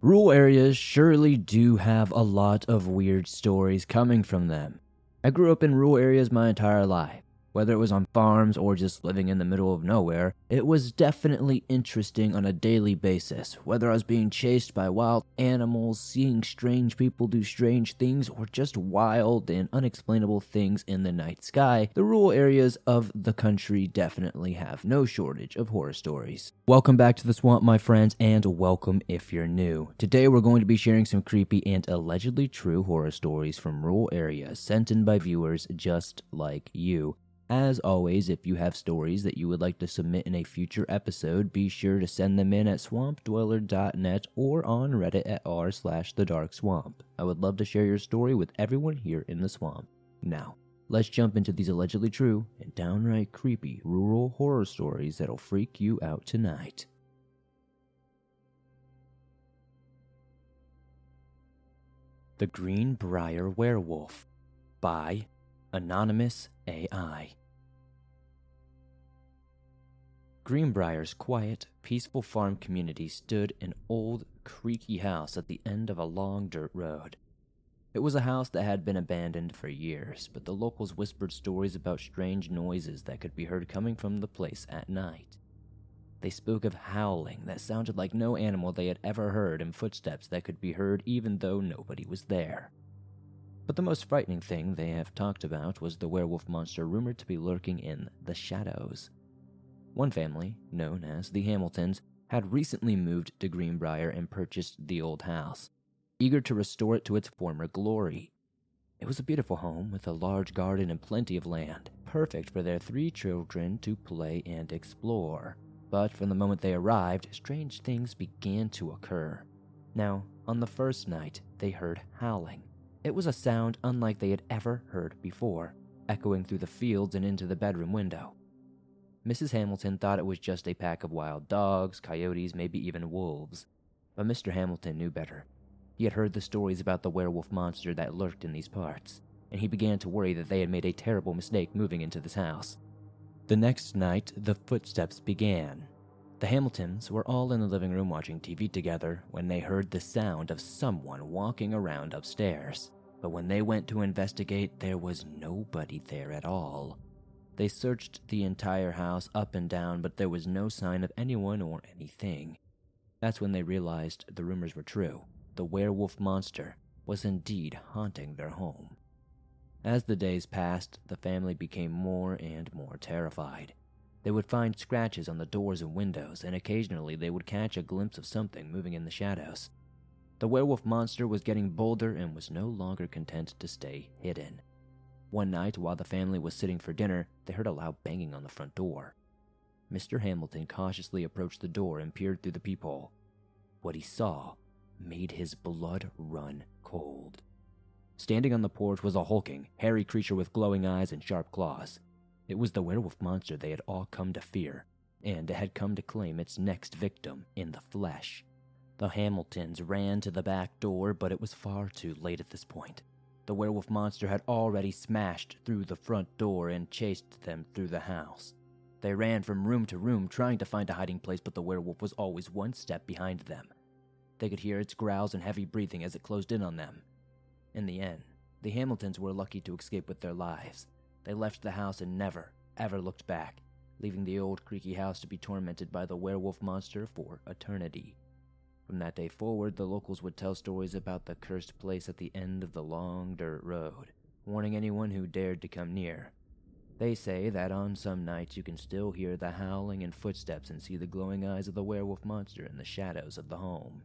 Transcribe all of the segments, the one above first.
Rural areas surely do have a lot of weird stories coming from them. I grew up in rural areas my entire life. Whether it was on farms or just living in the middle of nowhere, it was definitely interesting on a daily basis. Whether I was being chased by wild animals, seeing strange people do strange things, or just wild and unexplainable things in the night sky, the rural areas of the country definitely have no shortage of horror stories. Welcome back to the swamp, my friends, and welcome if you're new. Today we're going to be sharing some creepy and allegedly true horror stories from rural areas sent in by viewers just like you. As always, if you have stories that you would like to submit in a future episode, be sure to send them in at swampdweller.net or on Reddit at r slash the dark swamp. I would love to share your story with everyone here in the swamp. Now, let's jump into these allegedly true and downright creepy rural horror stories that'll freak you out tonight. The Greenbrier Werewolf by Anonymous AI. Greenbrier's quiet, peaceful farm community stood an old, creaky house at the end of a long dirt road. It was a house that had been abandoned for years, but the locals whispered stories about strange noises that could be heard coming from the place at night. They spoke of howling that sounded like no animal they had ever heard and footsteps that could be heard even though nobody was there. But the most frightening thing they have talked about was the werewolf monster rumored to be lurking in the shadows. One family, known as the Hamiltons, had recently moved to Greenbrier and purchased the old house, eager to restore it to its former glory. It was a beautiful home with a large garden and plenty of land, perfect for their three children to play and explore. But from the moment they arrived, strange things began to occur. Now, on the first night, they heard howling. It was a sound unlike they had ever heard before, echoing through the fields and into the bedroom window. Mrs. Hamilton thought it was just a pack of wild dogs, coyotes, maybe even wolves. But Mr. Hamilton knew better. He had heard the stories about the werewolf monster that lurked in these parts, and he began to worry that they had made a terrible mistake moving into this house. The next night, the footsteps began. The Hamiltons were all in the living room watching TV together when they heard the sound of someone walking around upstairs. But when they went to investigate, there was nobody there at all. They searched the entire house up and down, but there was no sign of anyone or anything. That's when they realized the rumors were true. The werewolf monster was indeed haunting their home. As the days passed, the family became more and more terrified. They would find scratches on the doors and windows, and occasionally they would catch a glimpse of something moving in the shadows. The werewolf monster was getting bolder and was no longer content to stay hidden. One night, while the family was sitting for dinner, they heard a loud banging on the front door. Mr. Hamilton cautiously approached the door and peered through the peephole. What he saw made his blood run cold. Standing on the porch was a hulking, hairy creature with glowing eyes and sharp claws. It was the werewolf monster they had all come to fear, and it had come to claim its next victim in the flesh. The Hamiltons ran to the back door, but it was far too late at this point. The werewolf monster had already smashed through the front door and chased them through the house. They ran from room to room trying to find a hiding place, but the werewolf was always one step behind them. They could hear its growls and heavy breathing as it closed in on them. In the end, the Hamiltons were lucky to escape with their lives. They left the house and never, ever looked back, leaving the old creaky house to be tormented by the werewolf monster for eternity. From that day forward, the locals would tell stories about the cursed place at the end of the long dirt road, warning anyone who dared to come near. They say that on some nights you can still hear the howling and footsteps and see the glowing eyes of the werewolf monster in the shadows of the home.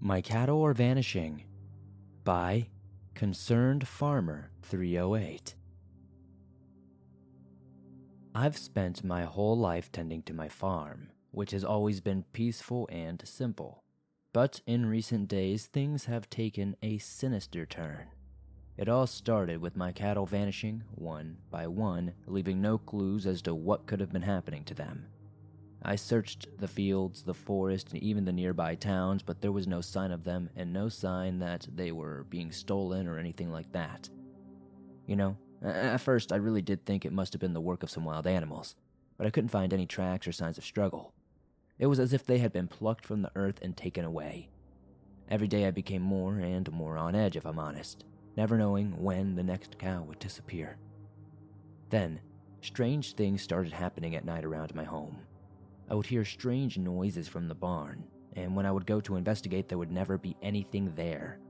My Cattle Are Vanishing by Concerned Farmer 308. I've spent my whole life tending to my farm, which has always been peaceful and simple. But in recent days, things have taken a sinister turn. It all started with my cattle vanishing one by one, leaving no clues as to what could have been happening to them. I searched the fields, the forest, and even the nearby towns, but there was no sign of them and no sign that they were being stolen or anything like that. You know, at first I really did think it must have been the work of some wild animals. but I couldn't find any tracks or signs of struggle. It was as if they had been plucked from the earth and taken away. Every day I became more and more on edge, if I'm honest, never knowing when the next cow would disappear. Then, strange things started happening at night around my home. I would hear strange noises from the barn, and when I would go to investigate, there would never be anything there.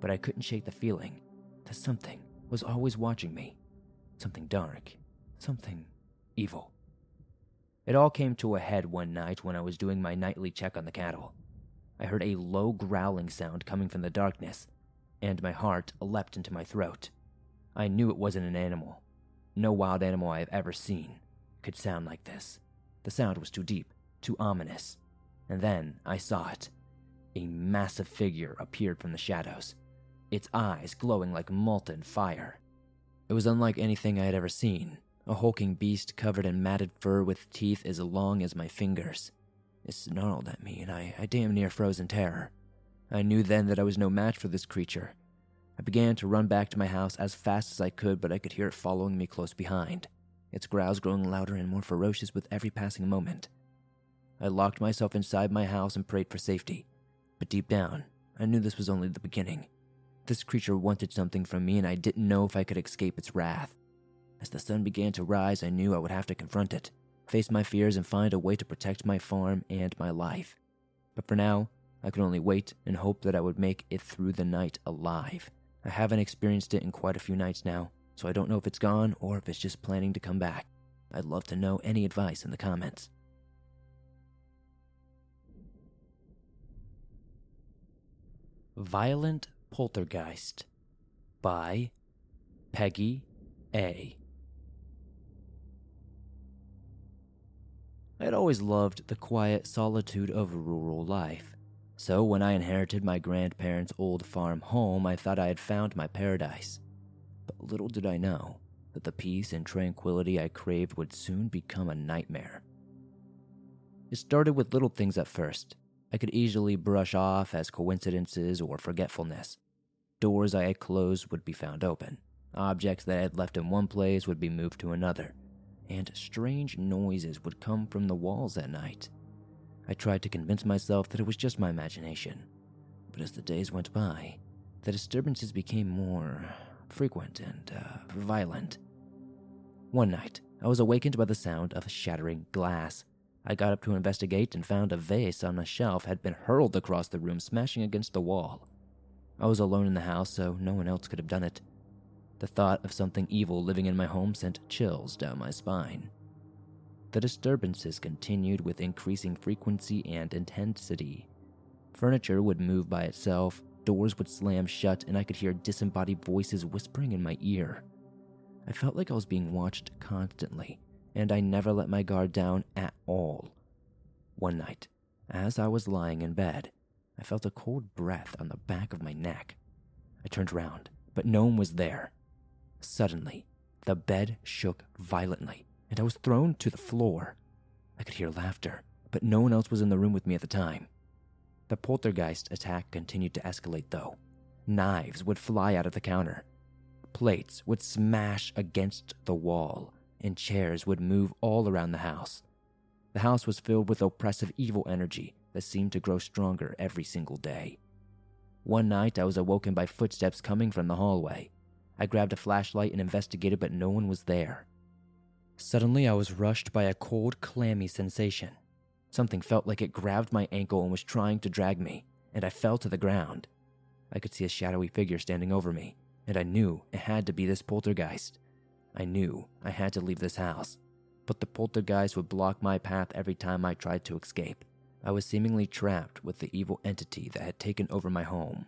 But I couldn't shake the feeling that something was always watching me. Something dark, something evil. It all came to a head one night when I was doing my nightly check on the cattle. I heard a low growling sound coming from the darkness, and my heart leapt into my throat. I knew it wasn't an animal. No wild animal I have ever seen could sound like this. The sound was too deep, too ominous. And then I saw it. A massive figure appeared from the shadows, its eyes glowing like molten fire. It was unlike anything I had ever seen a hulking beast covered in matted fur with teeth as long as my fingers. It snarled at me, and I, I damn near froze in terror. I knew then that I was no match for this creature. I began to run back to my house as fast as I could, but I could hear it following me close behind its growls growing louder and more ferocious with every passing moment. I locked myself inside my house and prayed for safety. But deep down, I knew this was only the beginning. This creature wanted something from me, and I didn't know if I could escape its wrath. As the sun began to rise, I knew I would have to confront it, face my fears, and find a way to protect my farm and my life. But for now, I could only wait and hope that I would make it through the night alive. I haven't experienced it in quite a few nights now, so I don't know if it's gone or if it's just planning to come back. I'd love to know any advice in the comments. Violent Poltergeist by Peggy A. I had always loved the quiet solitude of rural life. So when I inherited my grandparents' old farm home, I thought I had found my paradise. But little did I know that the peace and tranquility I craved would soon become a nightmare. It started with little things at first. I could easily brush off as coincidences or forgetfulness. Doors I had closed would be found open. Objects that I had left in one place would be moved to another. And strange noises would come from the walls at night. I tried to convince myself that it was just my imagination. But as the days went by, the disturbances became more frequent and uh, violent. One night, I was awakened by the sound of shattering glass. I got up to investigate and found a vase on a shelf had been hurled across the room, smashing against the wall. I was alone in the house, so no one else could have done it. The thought of something evil living in my home sent chills down my spine. The disturbances continued with increasing frequency and intensity. Furniture would move by itself, Doors would slam shut, and I could hear disembodied voices whispering in my ear. I felt like I was being watched constantly, and I never let my guard down at all. One night, as I was lying in bed, I felt a cold breath on the back of my neck. I turned round, but no one was there. Suddenly, the bed shook violently, and I was thrown to the floor. I could hear laughter, but no one else was in the room with me at the time. The poltergeist attack continued to escalate, though. Knives would fly out of the counter, plates would smash against the wall, and chairs would move all around the house. The house was filled with oppressive evil energy that seemed to grow stronger every single day. One night, I was awoken by footsteps coming from the hallway. I grabbed a flashlight and investigated, but no one was there. Suddenly, I was rushed by a cold, clammy sensation. Something felt like it grabbed my ankle and was trying to drag me, and I fell to the ground. I could see a shadowy figure standing over me, and I knew it had to be this poltergeist. I knew I had to leave this house, but the poltergeist would block my path every time I tried to escape. I was seemingly trapped with the evil entity that had taken over my home.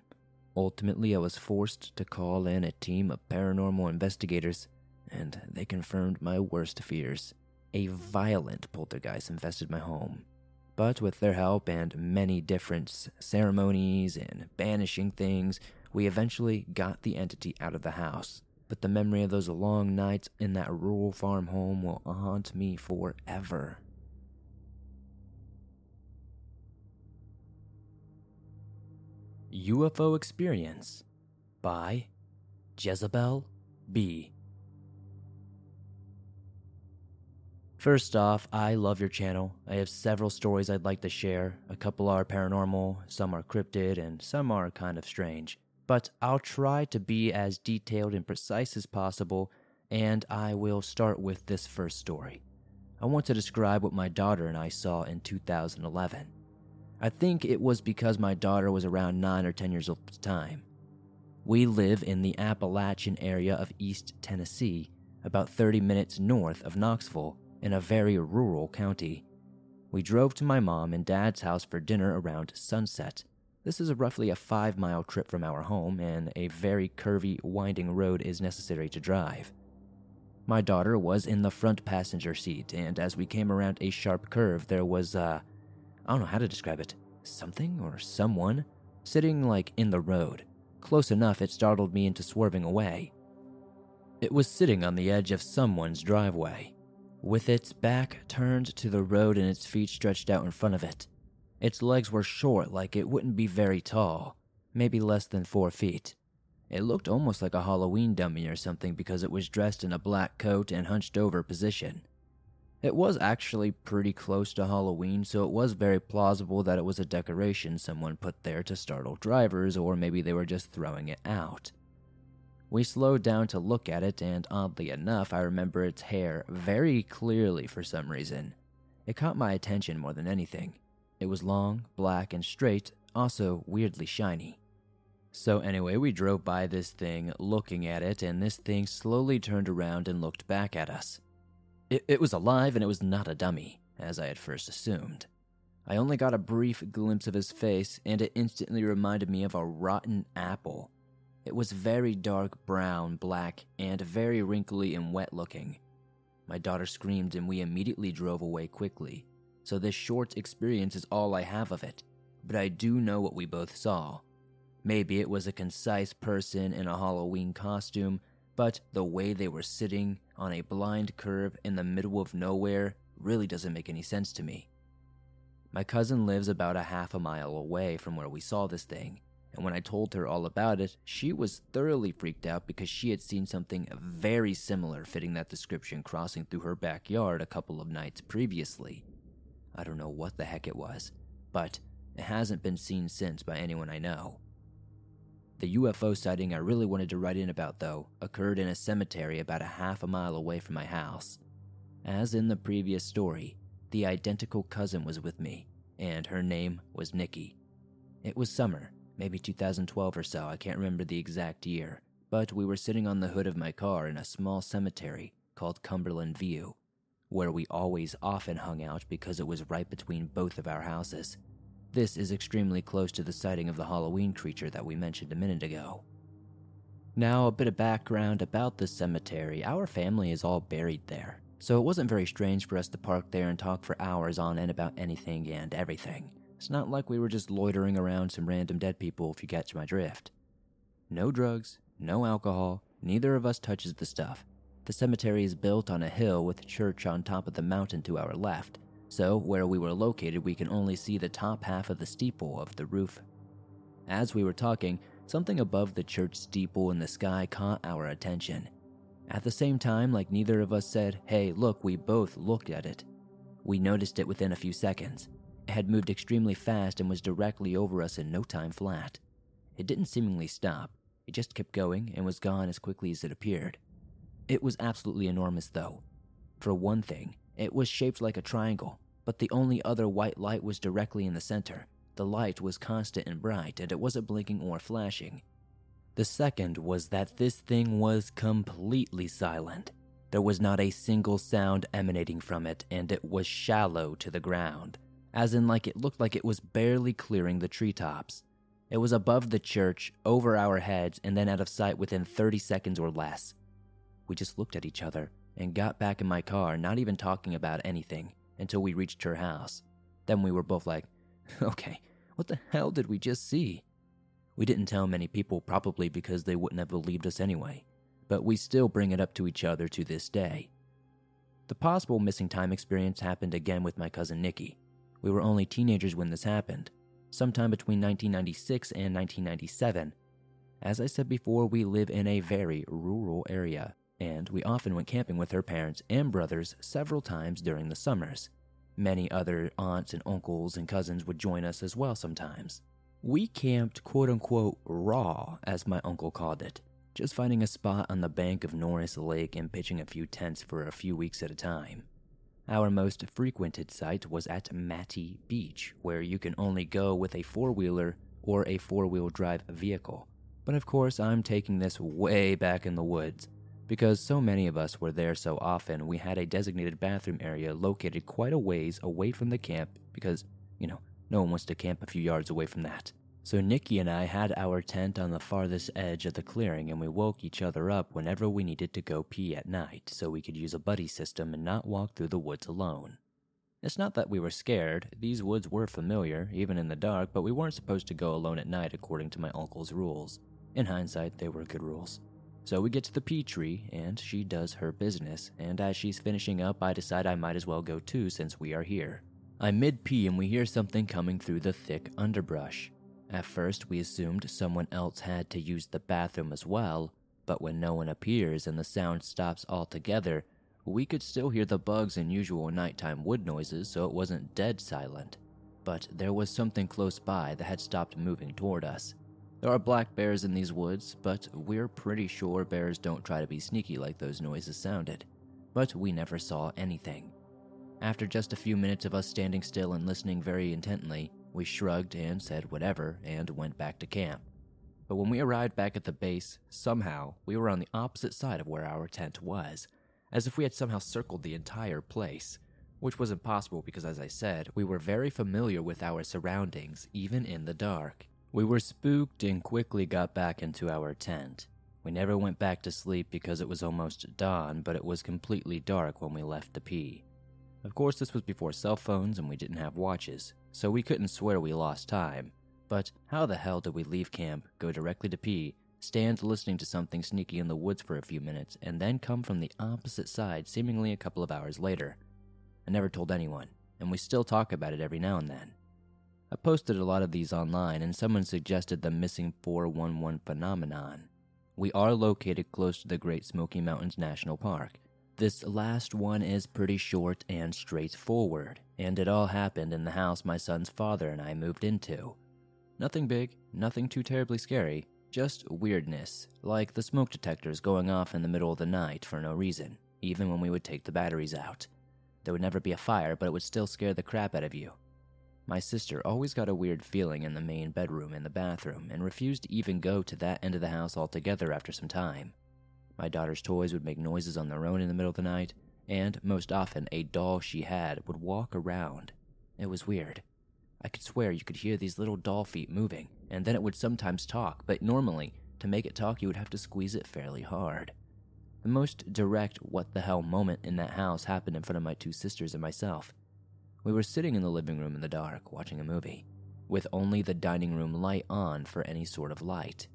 Ultimately, I was forced to call in a team of paranormal investigators, and they confirmed my worst fears. A violent poltergeist infested my home. But with their help and many different ceremonies and banishing things, we eventually got the entity out of the house. But the memory of those long nights in that rural farm home will haunt me forever. UFO Experience by Jezebel B. First off, I love your channel. I have several stories I'd like to share. A couple are paranormal, some are cryptid, and some are kind of strange. But I'll try to be as detailed and precise as possible, and I will start with this first story. I want to describe what my daughter and I saw in 2011. I think it was because my daughter was around 9 or 10 years old at the time. We live in the Appalachian area of East Tennessee, about 30 minutes north of Knoxville in a very rural county. We drove to my mom and dad's house for dinner around sunset. This is roughly a five mile trip from our home, and a very curvy, winding road is necessary to drive. My daughter was in the front passenger seat, and as we came around a sharp curve, there was, uh, I don't know how to describe it, something or someone sitting like in the road. Close enough it startled me into swerving away. It was sitting on the edge of someone's driveway with its back turned to the road and its feet stretched out in front of it. Its legs were short, like it wouldn't be very tall, maybe less than four feet. It looked almost like a Halloween dummy or something because it was dressed in a black coat and hunched over position. It was actually pretty close to Halloween, so it was very plausible that it was a decoration someone put there to startle drivers, or maybe they were just throwing it out. We slowed down to look at it, and oddly enough, I remember its hair very clearly for some reason. It caught my attention more than anything. It was long, black, and straight, also weirdly shiny. So, anyway, we drove by this thing, looking at it, and this thing slowly turned around and looked back at us. It, it was alive and it was not a dummy, as I had first assumed. I only got a brief glimpse of his face, and it instantly reminded me of a rotten apple it was very dark brown, black, and very wrinkly and wet looking. My daughter screamed, and we immediately drove away quickly. So, this short experience is all I have of it, but I do know what we both saw. Maybe it was a concise person in a Halloween costume, but the way they were sitting on a blind curve in the middle of nowhere really doesn't make any sense to me. My cousin lives about a half a mile away from where we saw this thing, and when I told her all about it, she was thoroughly freaked out because she had seen something very similar fitting that description crossing through her backyard a couple of nights previously. I don't know what the heck it was, but it hasn't been seen since by anyone I know. The UFO sighting I really wanted to write in about, though, occurred in a cemetery about a half a mile away from my house. As in the previous story, the identical cousin was with me, and her name was Nikki. It was summer, maybe 2012 or so, I can't remember the exact year. But we were sitting on the hood of my car in a small cemetery called Cumberland View, where we always often hung out because it was right between both of our houses. This is extremely close to the sighting of the Halloween creature that we mentioned a minute ago. Now, a bit of background about the cemetery. Our family is all buried there, so it wasn't very strange for us to park there and talk for hours on end about anything and everything. It's not like we were just loitering around some random dead people, if you catch my drift. No drugs, no alcohol, neither of us touches the stuff. The cemetery is built on a hill with a church on top of the mountain to our left, so where we were located, we can only see the top half of the steeple of the roof. As we were talking, something above the church steeple in the sky caught our attention. At the same time, like neither of us said, Hey, look, we both looked at it. We noticed it within a few seconds It had moved extremely fast and was directly over us in no time flat. It didn't seemingly stop, it just kept going and was gone as quickly as it appeared. It was absolutely enormous, though. For one thing, it was shaped like a triangle, but the only other white light was directly in the center. The light was constant and bright, and it wasn't blinking or flashing. The second was that this thing was completely silent. There was not a single sound emanating from it, and it was shallow to the ground as in, like, it looked like it was barely clearing the treetops. It was above the church, over our heads, and then out of sight within 30 seconds or less. We just looked at each other and got back in my car, not even talking about anything, until we reached her house. Then we were both like, okay, what the hell did we just see? We didn't tell many people, probably because they wouldn't have believed us anyway, but we still bring it up to each other to this day. The possible missing time experience happened again with my cousin Nikki. We were only teenagers when this happened, sometime between 1996 and 1997. As I said before, we live in a very rural area, and we often went camping with her parents and brothers several times during the summers. Many other aunts and uncles and cousins would join us as well sometimes. We camped quote unquote raw, as my uncle called it, just finding a spot on the bank of Norris Lake and pitching a few tents for a few weeks at a time. Our most frequented site was at Matty Beach, where you can only go with a four wheeler or a four wheel drive vehicle. But of course, I'm taking this way back in the woods. Because so many of us were there so often, we had a designated bathroom area located quite a ways away from the camp because, you know, no one wants to camp a few yards away from that. So Nikki and I had our tent on the farthest edge of the clearing and we woke each other up whenever we needed to go pee at night so we could use a buddy system and not walk through the woods alone. It's not that we were scared, these woods were familiar, even in the dark, but we weren't supposed to go alone at night according to my uncle's rules. In hindsight, they were good rules. So we get to the pee tree, and she does her business, and as she's finishing up, I decide I might as well go too since we are here. I'm mid pee and we hear something coming through the thick underbrush. At first, we assumed someone else had to use the bathroom as well, but when no one appears and the sound stops altogether, we could still hear the bugs and usual nighttime wood noises, so it wasn't dead silent. But there was something close by that had stopped moving toward us. There are black bears in these woods, but we're pretty sure bears don't try to be sneaky like those noises sounded. But we never saw anything. After just a few minutes of us standing still and listening very intently, we shrugged and said whatever and went back to camp. But when we arrived back at the base, somehow we were on the opposite side of where our tent was, as if we had somehow circled the entire place, which was impossible because, as I said, we were very familiar with our surroundings, even in the dark. We were spooked and quickly got back into our tent. We never went back to sleep because it was almost dawn, but it was completely dark when we left the pee. Of course, this was before cell phones and we didn't have watches, so we couldn't swear we lost time. But how the hell did we leave camp, go directly to pee, stand listening to something sneaky in the woods for a few minutes, and then come from the opposite side seemingly a couple of hours later? I never told anyone, and we still talk about it every now and then. I posted a lot of these online, and someone suggested the missing 411 phenomenon. We are located close to the Great Smoky Mountains National Park, this last one is pretty short and straightforward, and it all happened in the house my son's father and I moved into. Nothing big, nothing too terribly scary, just weirdness, like the smoke detectors going off in the middle of the night for no reason, even when we would take the batteries out. There would never be a fire, but it would still scare the crap out of you. My sister always got a weird feeling in the main bedroom and the bathroom and refused to even go to that end of the house altogether after some time. My daughter's toys would make noises on their own in the middle of the night, and most often a doll she had would walk around. It was weird. I could swear you could hear these little doll feet moving, and then it would sometimes talk, but normally, to make it talk, you would have to squeeze it fairly hard. The most direct what the hell moment in that house happened in front of my two sisters and myself. We were sitting in the living room in the dark, watching a movie, with only the dining room light on for any sort of light.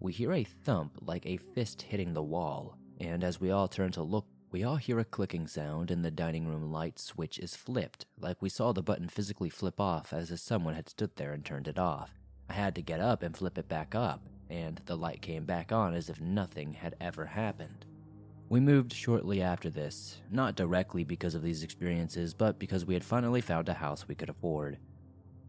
We hear a thump like a fist hitting the wall, and as we all turn to look, we all hear a clicking sound and the dining room light switch is flipped, like we saw the button physically flip off as if someone had stood there and turned it off. I had to get up and flip it back up, and the light came back on as if nothing had ever happened. We moved shortly after this, not directly because of these experiences, but because we had finally found a house we could afford.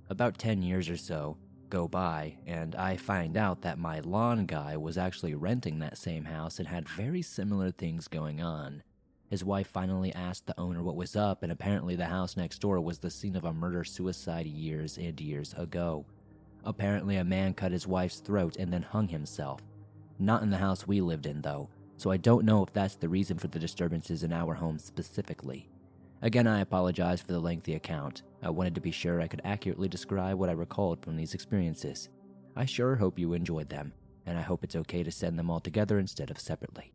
About 10 years or so, go by, and I find out that my lawn guy was actually renting that same house and had very similar things going on. His wife finally asked the owner what was up, and apparently the house next door was the scene of a murder suicide years and years ago. Apparently, a man cut his wife's throat and then hung himself. Not in the house we lived in, though, so I don't know if that's the reason for the disturbances in our home specifically. Again, I apologize for the lengthy account. I wanted to be sure I could accurately describe what I recalled from these experiences. I sure hope you enjoyed them, and I hope it's okay to send them all together instead of separately.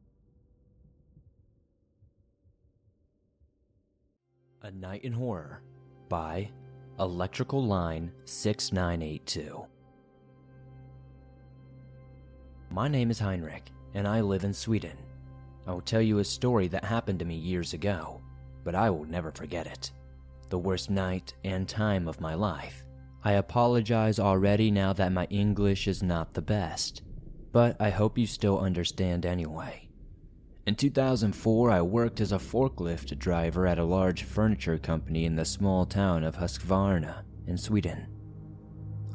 A Night in Horror by Electrical Line 6982. My name is Heinrich, and I live in Sweden. I will tell you a story that happened to me years ago but I will never forget it. The worst night and time of my life. I apologize already now that my English is not the best, but I hope you still understand anyway. In 2004, I worked as a forklift driver at a large furniture company in the small town of Husqvarna in Sweden.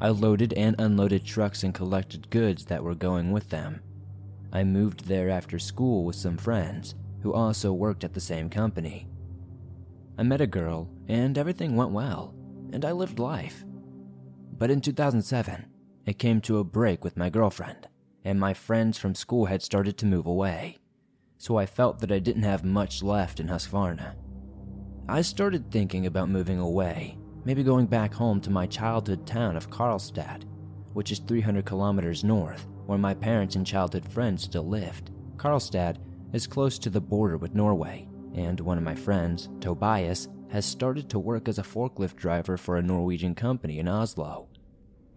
I loaded and unloaded trucks and collected goods that were going with them. I moved there after school with some friends who also worked at the same company. I met a girl, and everything went well, and I lived life. But in 2007, it came to a break with my girlfriend, and my friends from school had started to move away so I felt that I didn't have much left in Husqvarna. I started thinking about moving away, maybe going back home to my childhood town of Karlstad, which is 300 kilometers north, where my parents and childhood friends still lived. Karlstad is close to the border with Norway, and one of my friends, Tobias, has started to work as a forklift driver for a Norwegian company in Oslo.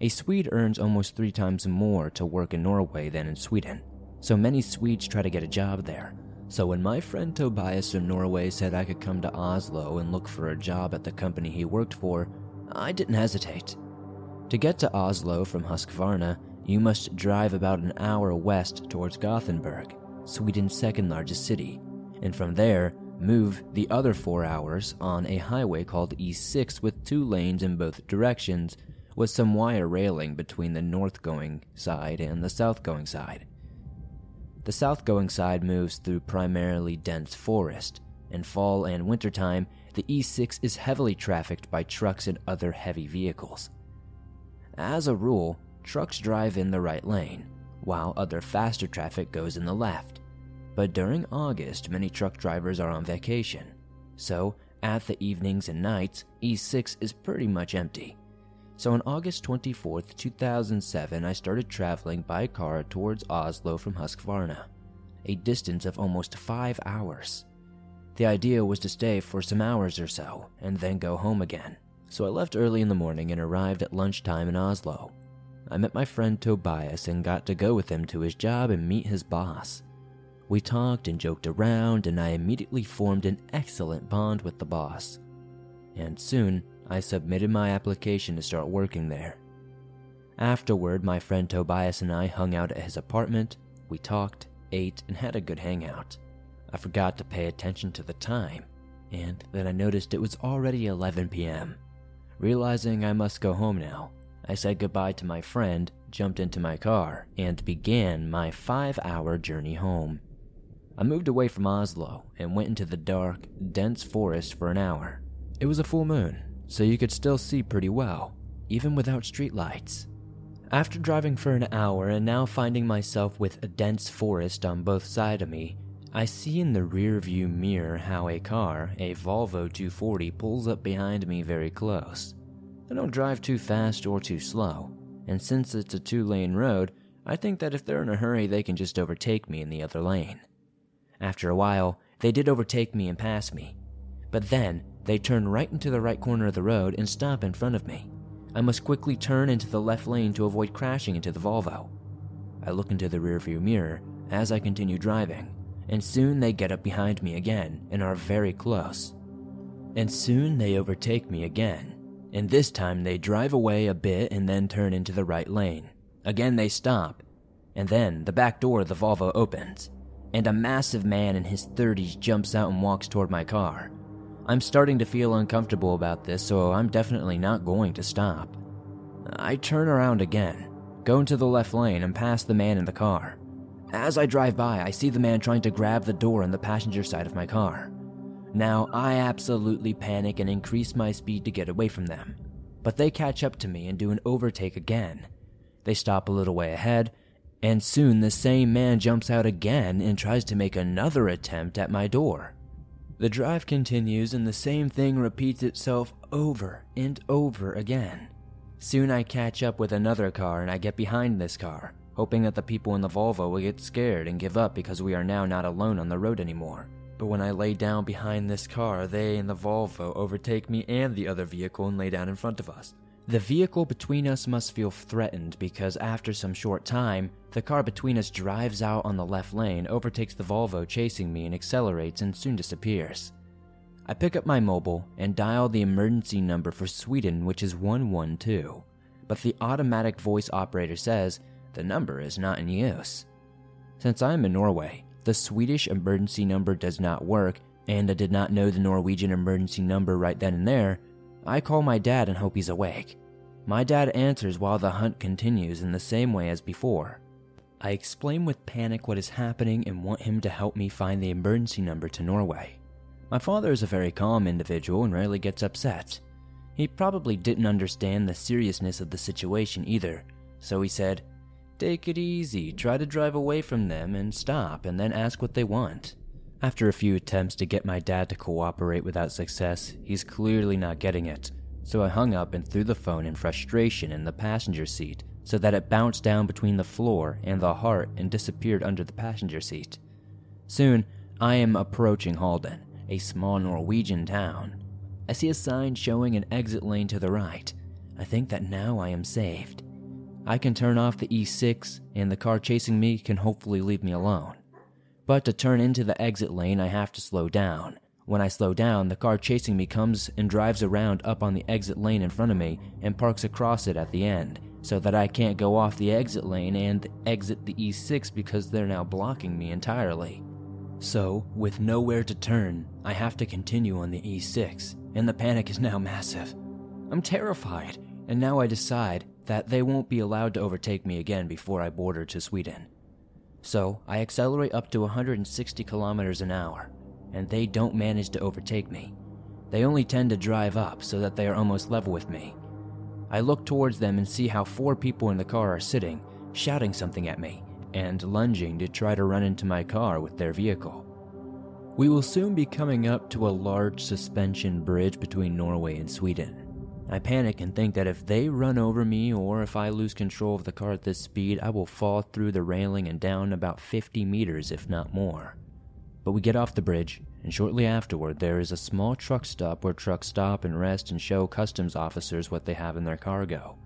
A Swede earns almost three times more to work in Norway than in Sweden, so many Swedes try to get a job there. So when my friend Tobias from Norway said I could come to Oslo and look for a job at the company he worked for, I didn't hesitate. To get to Oslo from Husqvarna, you must drive about an hour west towards Gothenburg, Sweden's second largest city, and from there, move the other four hours on a highway called E6 with two lanes in both directions, with some wire railing between the north going side and the south going side. The south going side moves through primarily dense forest. In fall and wintertime, the E6 is heavily trafficked by trucks and other heavy vehicles. As a rule, trucks drive in the right lane, while other faster traffic goes in the left. But during August, many truck drivers are on vacation. So, at the evenings and nights, E6 is pretty much empty. So on August 24, 2007, I started traveling by car towards Oslo from Husqvarna, a distance of almost five hours. The idea was to stay for some hours or so and then go home again. So I left early in the morning and arrived at lunchtime in Oslo. I met my friend Tobias and got to go with him to his job and meet his boss. We talked and joked around, and I immediately formed an excellent bond with the boss. And soon, I submitted my application to start working there. Afterward, my friend Tobias and I hung out at his apartment, we talked, ate, and had a good hangout. I forgot to pay attention to the time, and then I noticed it was already 11 p.m. Realizing I must go home now, I said goodbye to my friend, jumped into my car, and began my five hour journey home. I moved away from Oslo and went into the dark, dense forest for an hour. It was a full moon, so you could still see pretty well, even without streetlights. After driving for an hour and now finding myself with a dense forest on both sides of me, I see in the rearview mirror how a car, a Volvo 240, pulls up behind me very close. I don't drive too fast or too slow, and since it's a two lane road, I think that if they're in a hurry, they can just overtake me in the other lane. After a while, they did overtake me and pass me, but then they turn right into the right corner of the road and stop in front of me. I must quickly turn into the left lane to avoid crashing into the Volvo. I look into the rearview mirror as I continue driving, and soon they get up behind me again and are very close. And soon they overtake me again, and this time they drive away a bit and then turn into the right lane. Again they stop, and then the back door of the Volvo opens, and a massive man in his 30s jumps out and walks toward my car. I'm starting to feel uncomfortable about this, so I'm definitely not going to stop. I turn around again, go into the left lane, and pass the man in the car. As I drive by, I see the man trying to grab the door on the passenger side of my car. Now, I absolutely panic and increase my speed to get away from them. But they catch up to me and do an overtake again. They stop a little way ahead, and soon the same man jumps out again and tries to make another attempt at my door. The drive continues and the same thing repeats itself over and over again. Soon I catch up with another car and I get behind this car, hoping that the people in the Volvo will get scared and give up because we are now not alone on the road anymore. But when I lay down behind this car, they and the Volvo overtake me and the other vehicle and lay down in front of us. The vehicle between us must feel threatened because after some short time, the car between us drives out on the left lane, overtakes the Volvo chasing me, and accelerates and soon disappears. I pick up my mobile and dial the emergency number for Sweden, which is 112, but the automatic voice operator says the number is not in use. Since I am in Norway, the Swedish emergency number does not work, and I did not know the Norwegian emergency number right then and there, I call my dad and hope he's awake. My dad answers while the hunt continues in the same way as before. I explain with panic what is happening and want him to help me find the emergency number to Norway. My father is a very calm individual and rarely gets upset. He probably didn't understand the seriousness of the situation either, so he said, Take it easy, try to drive away from them and stop, and then ask what they want. After a few attempts to get my dad to cooperate without success, he's clearly not getting it, so I hung up and threw the phone in frustration in the passenger seat so that it bounced down between the floor and the heart and disappeared under the passenger seat. Soon, I am approaching Halden, a small Norwegian town. I see a sign showing an exit lane to the right. I think that now I am saved. I can turn off the E6, and the car chasing me can hopefully leave me alone. But to turn into the exit lane, I have to slow down. When I slow down, the car chasing me comes and drives around up on the exit lane in front of me and parks across it at the end, so that I can't go off the exit lane and exit the E6 because they're now blocking me entirely. So, with nowhere to turn, I have to continue on the E6, and the panic is now massive. I'm terrified, and now I decide that they won't be allowed to overtake me again before I border to Sweden. So I accelerate up to 160 kilometers an hour, and they don't manage to overtake me. They only tend to drive up so that they are almost level with me. I look towards them and see how four people in the car are sitting, shouting something at me, and lunging to try to run into my car with their vehicle. We will soon be coming up to a large suspension bridge between Norway and Sweden. I panic and think that if they run over me or if I lose control of the car at this speed, I will fall through the railing and down about 50 meters, if not more. But we get off the bridge, and shortly afterward, there is a small truck stop where trucks stop and rest and show customs officers what they have in their cargo.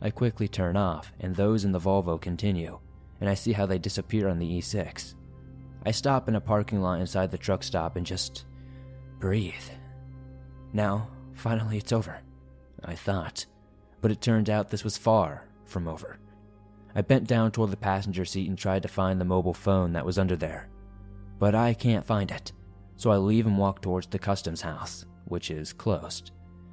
I quickly turn off, and those in the Volvo continue, and I see how they disappear on the E6. I stop in a parking lot inside the truck stop and just breathe. Now, finally, it's over. I thought, but it turned out this was far from over. I bent down toward the passenger seat and tried to find the mobile phone that was under there. But I can't find it, so I leave and walk towards the customs house, which is closed.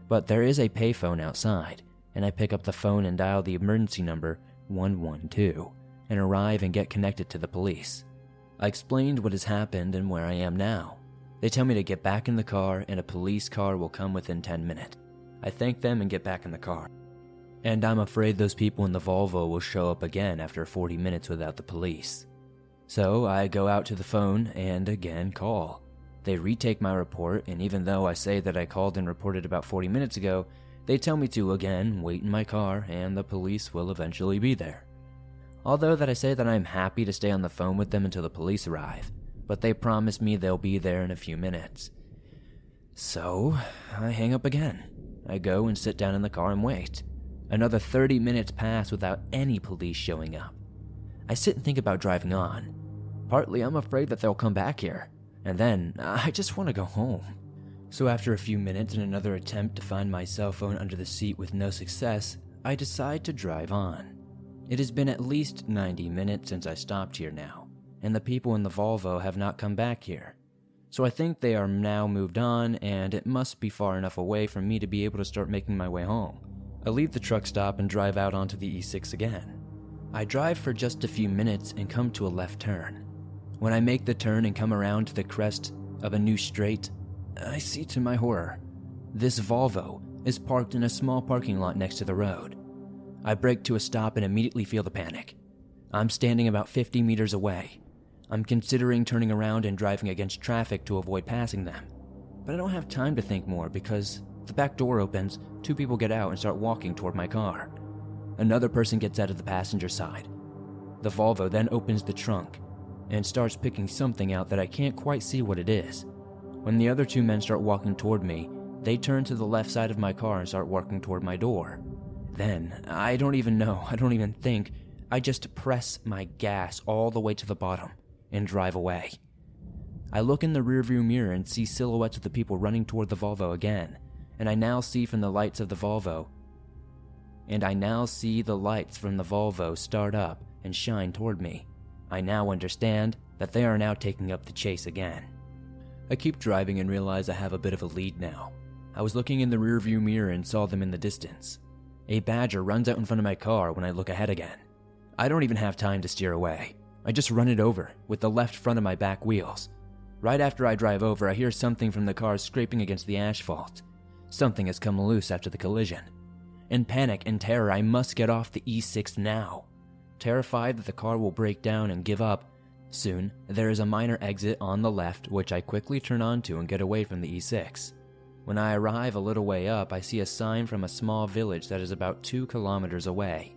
But there is a payphone outside, and I pick up the phone and dial the emergency number 112 and arrive and get connected to the police. I explained what has happened and where I am now. They tell me to get back in the car and a police car will come within 10 minutes. I thank them and get back in the car. And I'm afraid those people in the Volvo will show up again after 40 minutes without the police. So I go out to the phone and again call. They retake my report, and even though I say that I called and reported about 40 minutes ago, they tell me to again wait in my car and the police will eventually be there. Although that I say that I am happy to stay on the phone with them until the police arrive, but they promise me they'll be there in a few minutes. So I hang up again. I go and sit down in the car and wait. Another 30 minutes pass without any police showing up. I sit and think about driving on. Partly, I'm afraid that they'll come back here, and then I just want to go home. So, after a few minutes and another attempt to find my cell phone under the seat with no success, I decide to drive on. It has been at least 90 minutes since I stopped here now, and the people in the Volvo have not come back here so I think they are now moved on, and it must be far enough away for me to be able to start making my way home. I leave the truck stop and drive out onto the E6 again. I drive for just a few minutes and come to a left turn. When I make the turn and come around to the crest of a new straight, I see to my horror, this Volvo is parked in a small parking lot next to the road. I brake to a stop and immediately feel the panic. I'm standing about 50 meters away, I'm considering turning around and driving against traffic to avoid passing them. But I don't have time to think more because the back door opens, two people get out and start walking toward my car. Another person gets out of the passenger side. The Volvo then opens the trunk and starts picking something out that I can't quite see what it is. When the other two men start walking toward me, they turn to the left side of my car and start walking toward my door. Then, I don't even know, I don't even think, I just press my gas all the way to the bottom and drive away. I look in the rearview mirror and see silhouettes of the people running toward the Volvo again, and I now see from the lights of the Volvo. And I now see the lights from the Volvo start up and shine toward me. I now understand that they are now taking up the chase again. I keep driving and realize I have a bit of a lead now. I was looking in the rearview mirror and saw them in the distance. A badger runs out in front of my car when I look ahead again. I don't even have time to steer away. I just run it over with the left front of my back wheels. Right after I drive over, I hear something from the car scraping against the asphalt. Something has come loose after the collision. In panic and terror, I must get off the E6 now. Terrified that the car will break down and give up, soon there is a minor exit on the left which I quickly turn onto and get away from the E6. When I arrive a little way up, I see a sign from a small village that is about two kilometers away.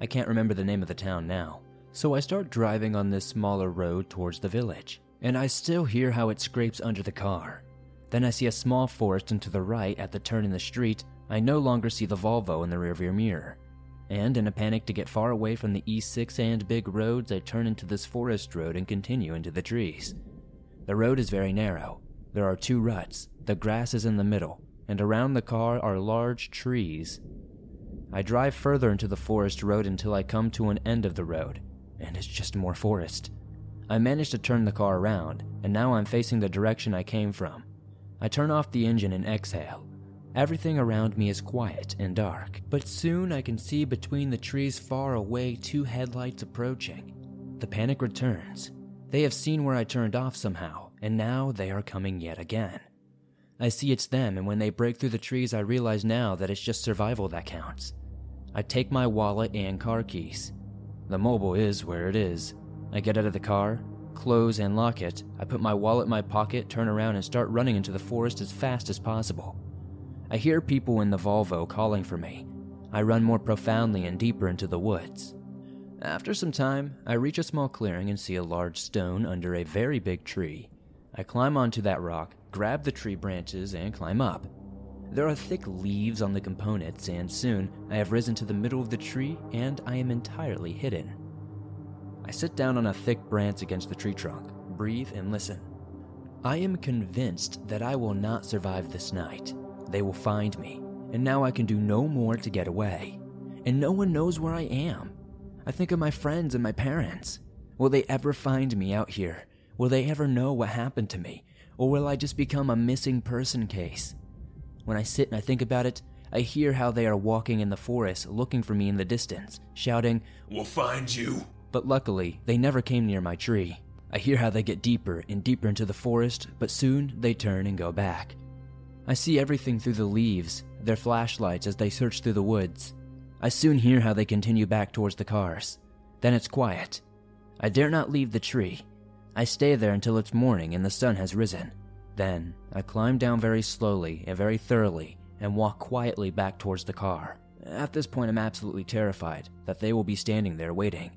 I can't remember the name of the town now, so I start driving on this smaller road towards the village, and I still hear how it scrapes under the car. Then I see a small forest and to the right at the turn in the street, I no longer see the Volvo in the rearview mirror. And in a panic to get far away from the E6 and big roads, I turn into this forest road and continue into the trees. The road is very narrow. There are two ruts, the grass is in the middle, and around the car are large trees. I drive further into the forest road until I come to an end of the road, and it's just more forest. I manage to turn the car around, and now I'm facing the direction I came from. I turn off the engine and exhale. Everything around me is quiet and dark, but soon I can see between the trees far away two headlights approaching. The panic returns. They have seen where I turned off somehow, and now they are coming yet again. I see it's them, and when they break through the trees, I realize now that it's just survival that counts. I take my wallet and car keys. The mobile is where it is. I get out of the car, close and lock it. I put my wallet in my pocket, turn around, and start running into the forest as fast as possible. I hear people in the Volvo calling for me. I run more profoundly and deeper into the woods. After some time, I reach a small clearing and see a large stone under a very big tree. I climb onto that rock, grab the tree branches, and climb up. There are thick leaves on the components, and soon I have risen to the middle of the tree and I am entirely hidden. I sit down on a thick branch against the tree trunk, breathe, and listen. I am convinced that I will not survive this night. They will find me, and now I can do no more to get away. And no one knows where I am. I think of my friends and my parents. Will they ever find me out here? Will they ever know what happened to me? Or will I just become a missing person case? When I sit and I think about it, I hear how they are walking in the forest looking for me in the distance, shouting, We'll find you. But luckily, they never came near my tree. I hear how they get deeper and deeper into the forest, but soon they turn and go back. I see everything through the leaves, their flashlights as they search through the woods. I soon hear how they continue back towards the cars. Then it's quiet. I dare not leave the tree, I stay there until it's morning and the sun has risen. Then, I climb down very slowly and very thoroughly and walk quietly back towards the car. At this point, I'm absolutely terrified that they will be standing there waiting.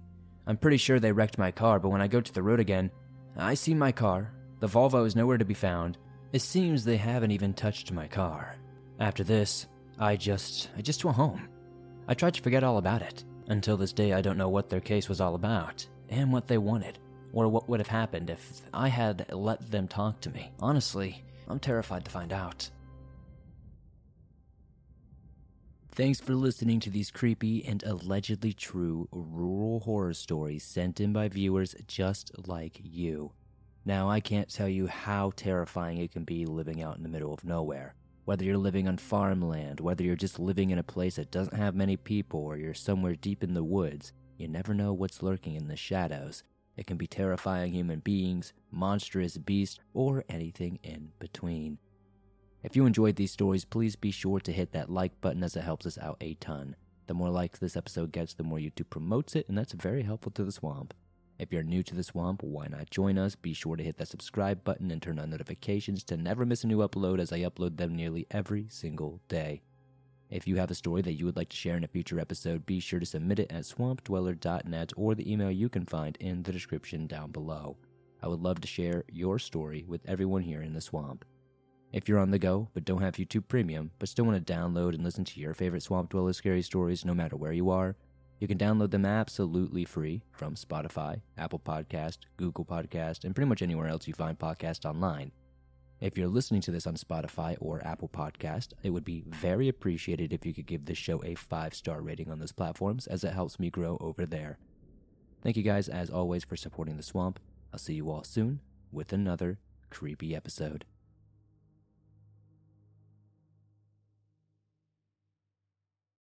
I'm pretty sure they wrecked my car, but when I go to the road again, I see my car. The Volvo is nowhere to be found. It seems they haven't even touched my car. After this, I just I just went home. I tried to forget all about it. Until this day I don't know what their case was all about and what they wanted or what would have happened if I had let them talk to me. Honestly, I'm terrified to find out. Thanks for listening to these creepy and allegedly true rural horror stories sent in by viewers just like you. Now, I can't tell you how terrifying it can be living out in the middle of nowhere. Whether you're living on farmland, whether you're just living in a place that doesn't have many people, or you're somewhere deep in the woods, you never know what's lurking in the shadows. It can be terrifying human beings, monstrous beasts, or anything in between. If you enjoyed these stories, please be sure to hit that like button as it helps us out a ton. The more likes this episode gets, the more YouTube promotes it, and that's very helpful to the swamp. If you're new to the swamp, why not join us? Be sure to hit that subscribe button and turn on notifications to never miss a new upload as I upload them nearly every single day. If you have a story that you would like to share in a future episode, be sure to submit it at swampdweller.net or the email you can find in the description down below. I would love to share your story with everyone here in the swamp. If you're on the go but don't have YouTube Premium, but still want to download and listen to your favorite Swamp Dweller scary stories no matter where you are, you can download them absolutely free from Spotify, Apple Podcast, Google Podcast, and pretty much anywhere else you find podcasts online. If you're listening to this on Spotify or Apple Podcast, it would be very appreciated if you could give this show a five star rating on those platforms, as it helps me grow over there. Thank you guys, as always, for supporting the swamp. I'll see you all soon with another creepy episode.